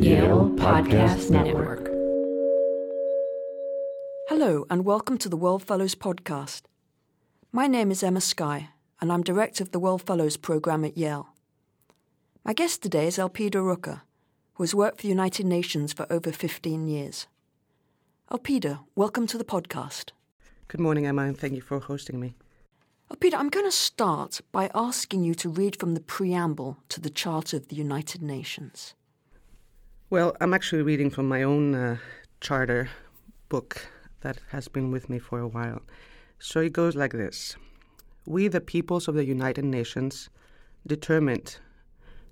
Yale Podcast Network. Hello, and welcome to the World Fellows Podcast. My name is Emma Sky, and I'm director of the World Fellows program at Yale. My guest today is Elpida Rouka, who has worked for the United Nations for over 15 years. Elpida, welcome to the podcast. Good morning, Emma, and thank you for hosting me. Elpida, I'm going to start by asking you to read from the preamble to the Charter of the United Nations. Well, I'm actually reading from my own uh, charter book that has been with me for a while. So it goes like this We, the peoples of the United Nations, determined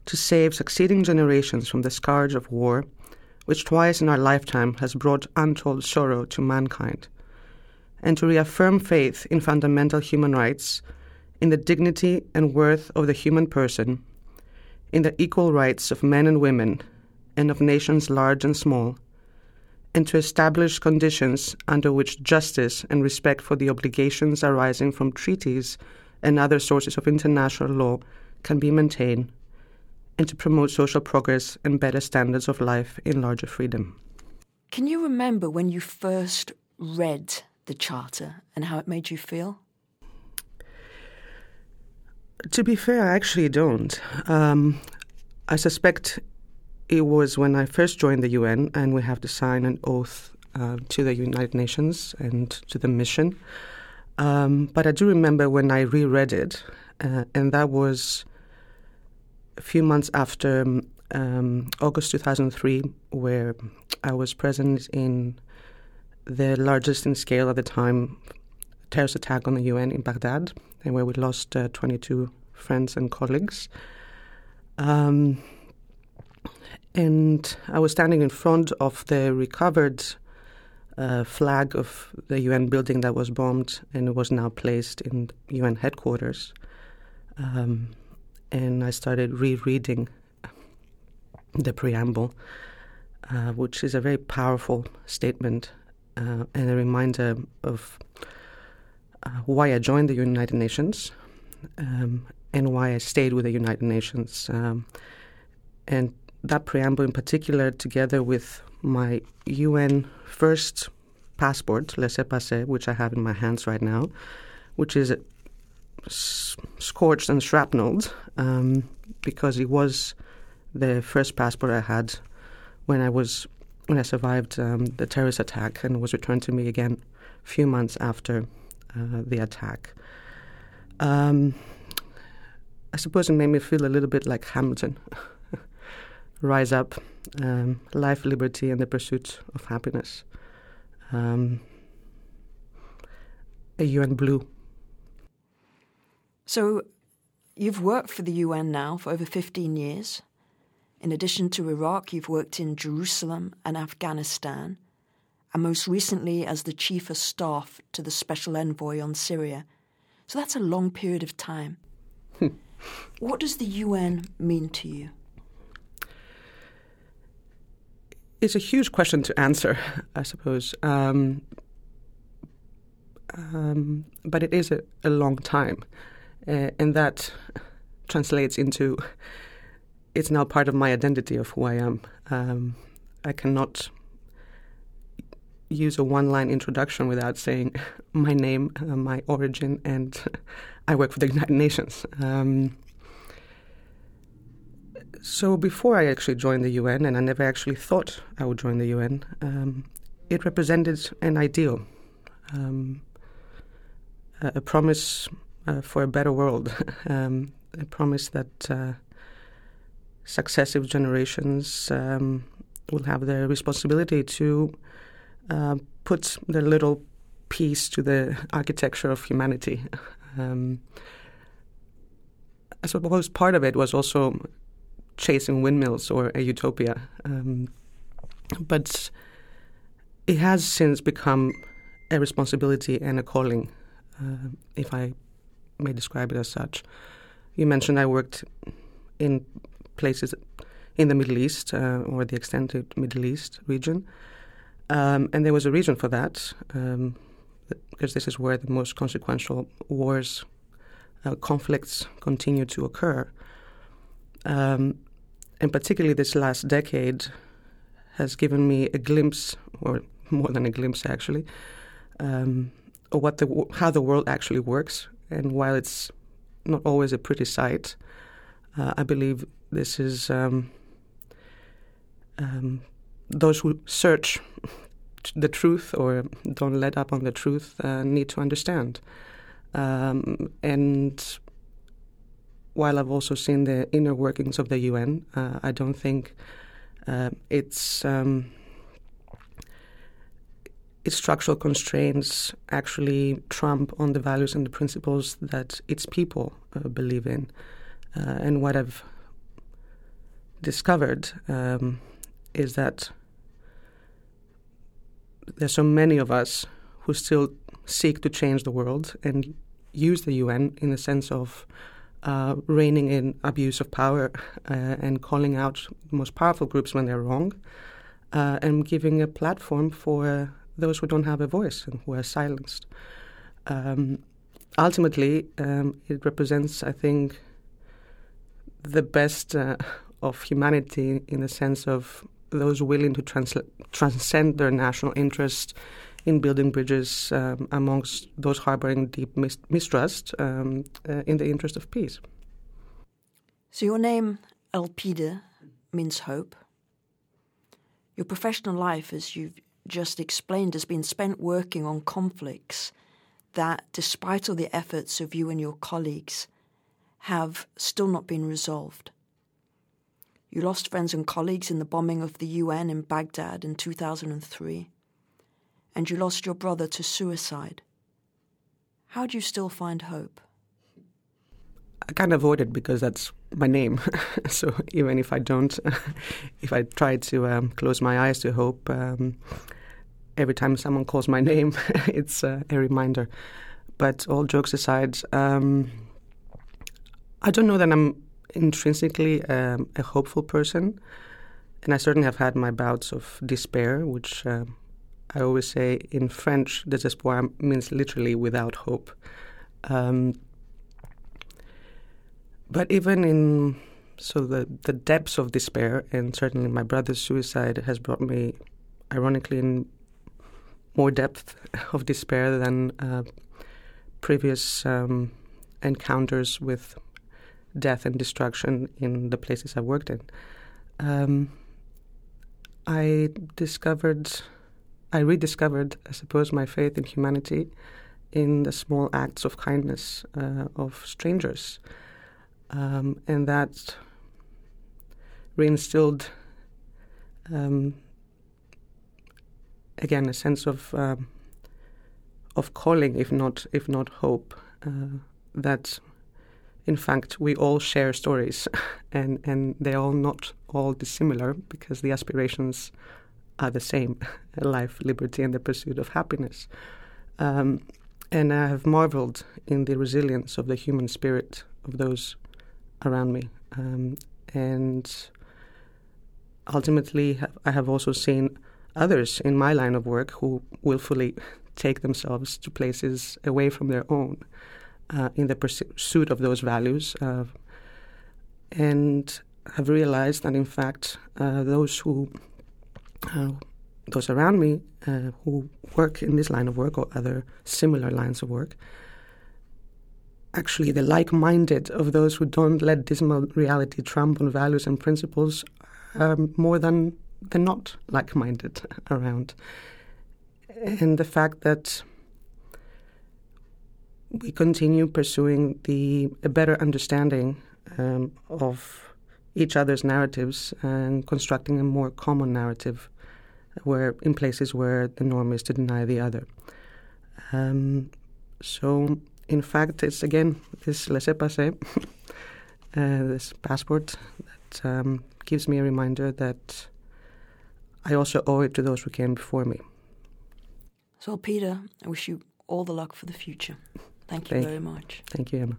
to save succeeding generations from the scourge of war, which twice in our lifetime has brought untold sorrow to mankind, and to reaffirm faith in fundamental human rights, in the dignity and worth of the human person, in the equal rights of men and women and of nations large and small, and to establish conditions under which justice and respect for the obligations arising from treaties and other sources of international law can be maintained, and to promote social progress and better standards of life in larger freedom. Can you remember when you first read the Charter and how it made you feel? To be fair, I actually don't. Um, I suspect it was when I first joined the UN, and we have to sign an oath uh, to the United Nations and to the mission. Um, but I do remember when I reread it, uh, and that was a few months after um, August 2003, where I was present in the largest in scale at the time terrorist attack on the UN in Baghdad, and where we lost uh, 22 friends and colleagues. Um, and I was standing in front of the recovered uh, flag of the UN building that was bombed and was now placed in UN headquarters. Um, and I started rereading the preamble, uh, which is a very powerful statement uh, and a reminder of uh, why I joined the United Nations um, and why I stayed with the United Nations. Um, and that preamble in particular, together with my UN first passport, laissez-passer, which I have in my hands right now, which is scorched and shrapnelled um, because it was the first passport I had when I was when I survived um, the terrorist attack and was returned to me again a few months after uh, the attack. Um, I suppose it made me feel a little bit like Hamilton. rise up, um, life, liberty, and the pursuit of happiness. Um, a UN blue. So, you've worked for the UN now for over 15 years. In addition to Iraq, you've worked in Jerusalem and Afghanistan, and most recently as the Chief of Staff to the Special Envoy on Syria. So that's a long period of time. what does the UN mean to you? It's a huge question to answer, I suppose. Um, um, but it is a, a long time. Uh, and that translates into it's now part of my identity of who I am. Um, I cannot use a one line introduction without saying my name, uh, my origin, and I work for the United Nations. Um, so before I actually joined the UN, and I never actually thought I would join the UN, um, it represented an ideal, um, a, a, promise uh, for a better world, um, a promise that uh, successive generations um, will have the responsibility to uh, put their little piece to the architecture of humanity. Um, I suppose part of it was also chasing windmills or a utopia. Um, but it has since become a responsibility and a calling, uh, if I may describe it as such. You mentioned I worked in places in the Middle East uh, or the extended Middle East region, um, and there was a reason for that, um, because this is where the most consequential wars, uh, conflicts continue to occur. Um, and particularly this last decade, has given me a glimpse, or more than a glimpse actually, um, of what the how the world actually works. And while it's not always a pretty sight, uh, I believe this is um, um, those who search the truth or don't let up on the truth uh, need to understand. Um, and while I've also seen the inner workings of the UN, uh, I don't think uh, its um, its structural constraints actually trump on the values and the principles that its people uh, believe in. Uh, and what I've discovered um, is that there's so many of us who still seek to change the world and use the UN in the sense of uh, reining in abuse of power uh, and calling out the most powerful groups when they're wrong, uh, and giving a platform for those who don't have a voice and who are silenced. Um, ultimately, um, it represents, I think, the best uh, of humanity in the sense of those willing to transcend their national interest in building bridges um, amongst those harboring deep mis- mistrust um, uh, in the interest of peace. So, your name, Elpida, means hope. Your professional life, as you've just explained, has been spent working on conflicts that, despite all the efforts of you and your colleagues, have still not been resolved. You lost friends and colleagues in the bombing of the UN in Baghdad in 2003 and you lost your brother to suicide. How do you still find hope? I can't avoid it because that's my name. so even if I don't, if I try to um, close my eyes to hope, um, every time someone calls my name, it's uh, a reminder. But all jokes aside, um, I don't know that I'm intrinsically um, a hopeful person, and I certainly have had my bouts of despair, which um, I always say in French, désespoir means literally without hope. Um, but even in so the the depths of despair, and certainly my brother's suicide has brought me, ironically, in more depth of despair than uh, previous um, encounters with death and destruction in the places I worked in. Um, I discovered I rediscovered, I suppose, my faith in humanity in the small acts of kindness uh, of strangers. Um, and that reinstilled, um, again, a sense of um, of calling, if not if not hope, uh, that in fact we all share stories, and and they are not all dissimilar because the aspirations are the same life, liberty, and the pursuit of happiness. Um, and I have marveled in the resilience of the human spirit of those around me. Um, and ultimately, I have also seen others in my line of work who willfully take themselves to places away from their own uh, in the pursuit of those values. Uh, and have realized that, in fact, uh, those who those around me uh, who work in this line of work or other similar lines of work, actually the like-minded of those who don't let dismal reality trump on values and principles um, more than the not like-minded around. And the fact that we continue pursuing the a better understanding um, of each other's narratives and constructing a more common narrative where in places where the norm is to deny the other. Um, so, in fact, it's again this laissez-passer, uh, this passport that um, gives me a reminder that I also owe it to those who came before me. So, Elpida, I wish you all the luck for the future. Thank you Thank very much. Thank you, Emma.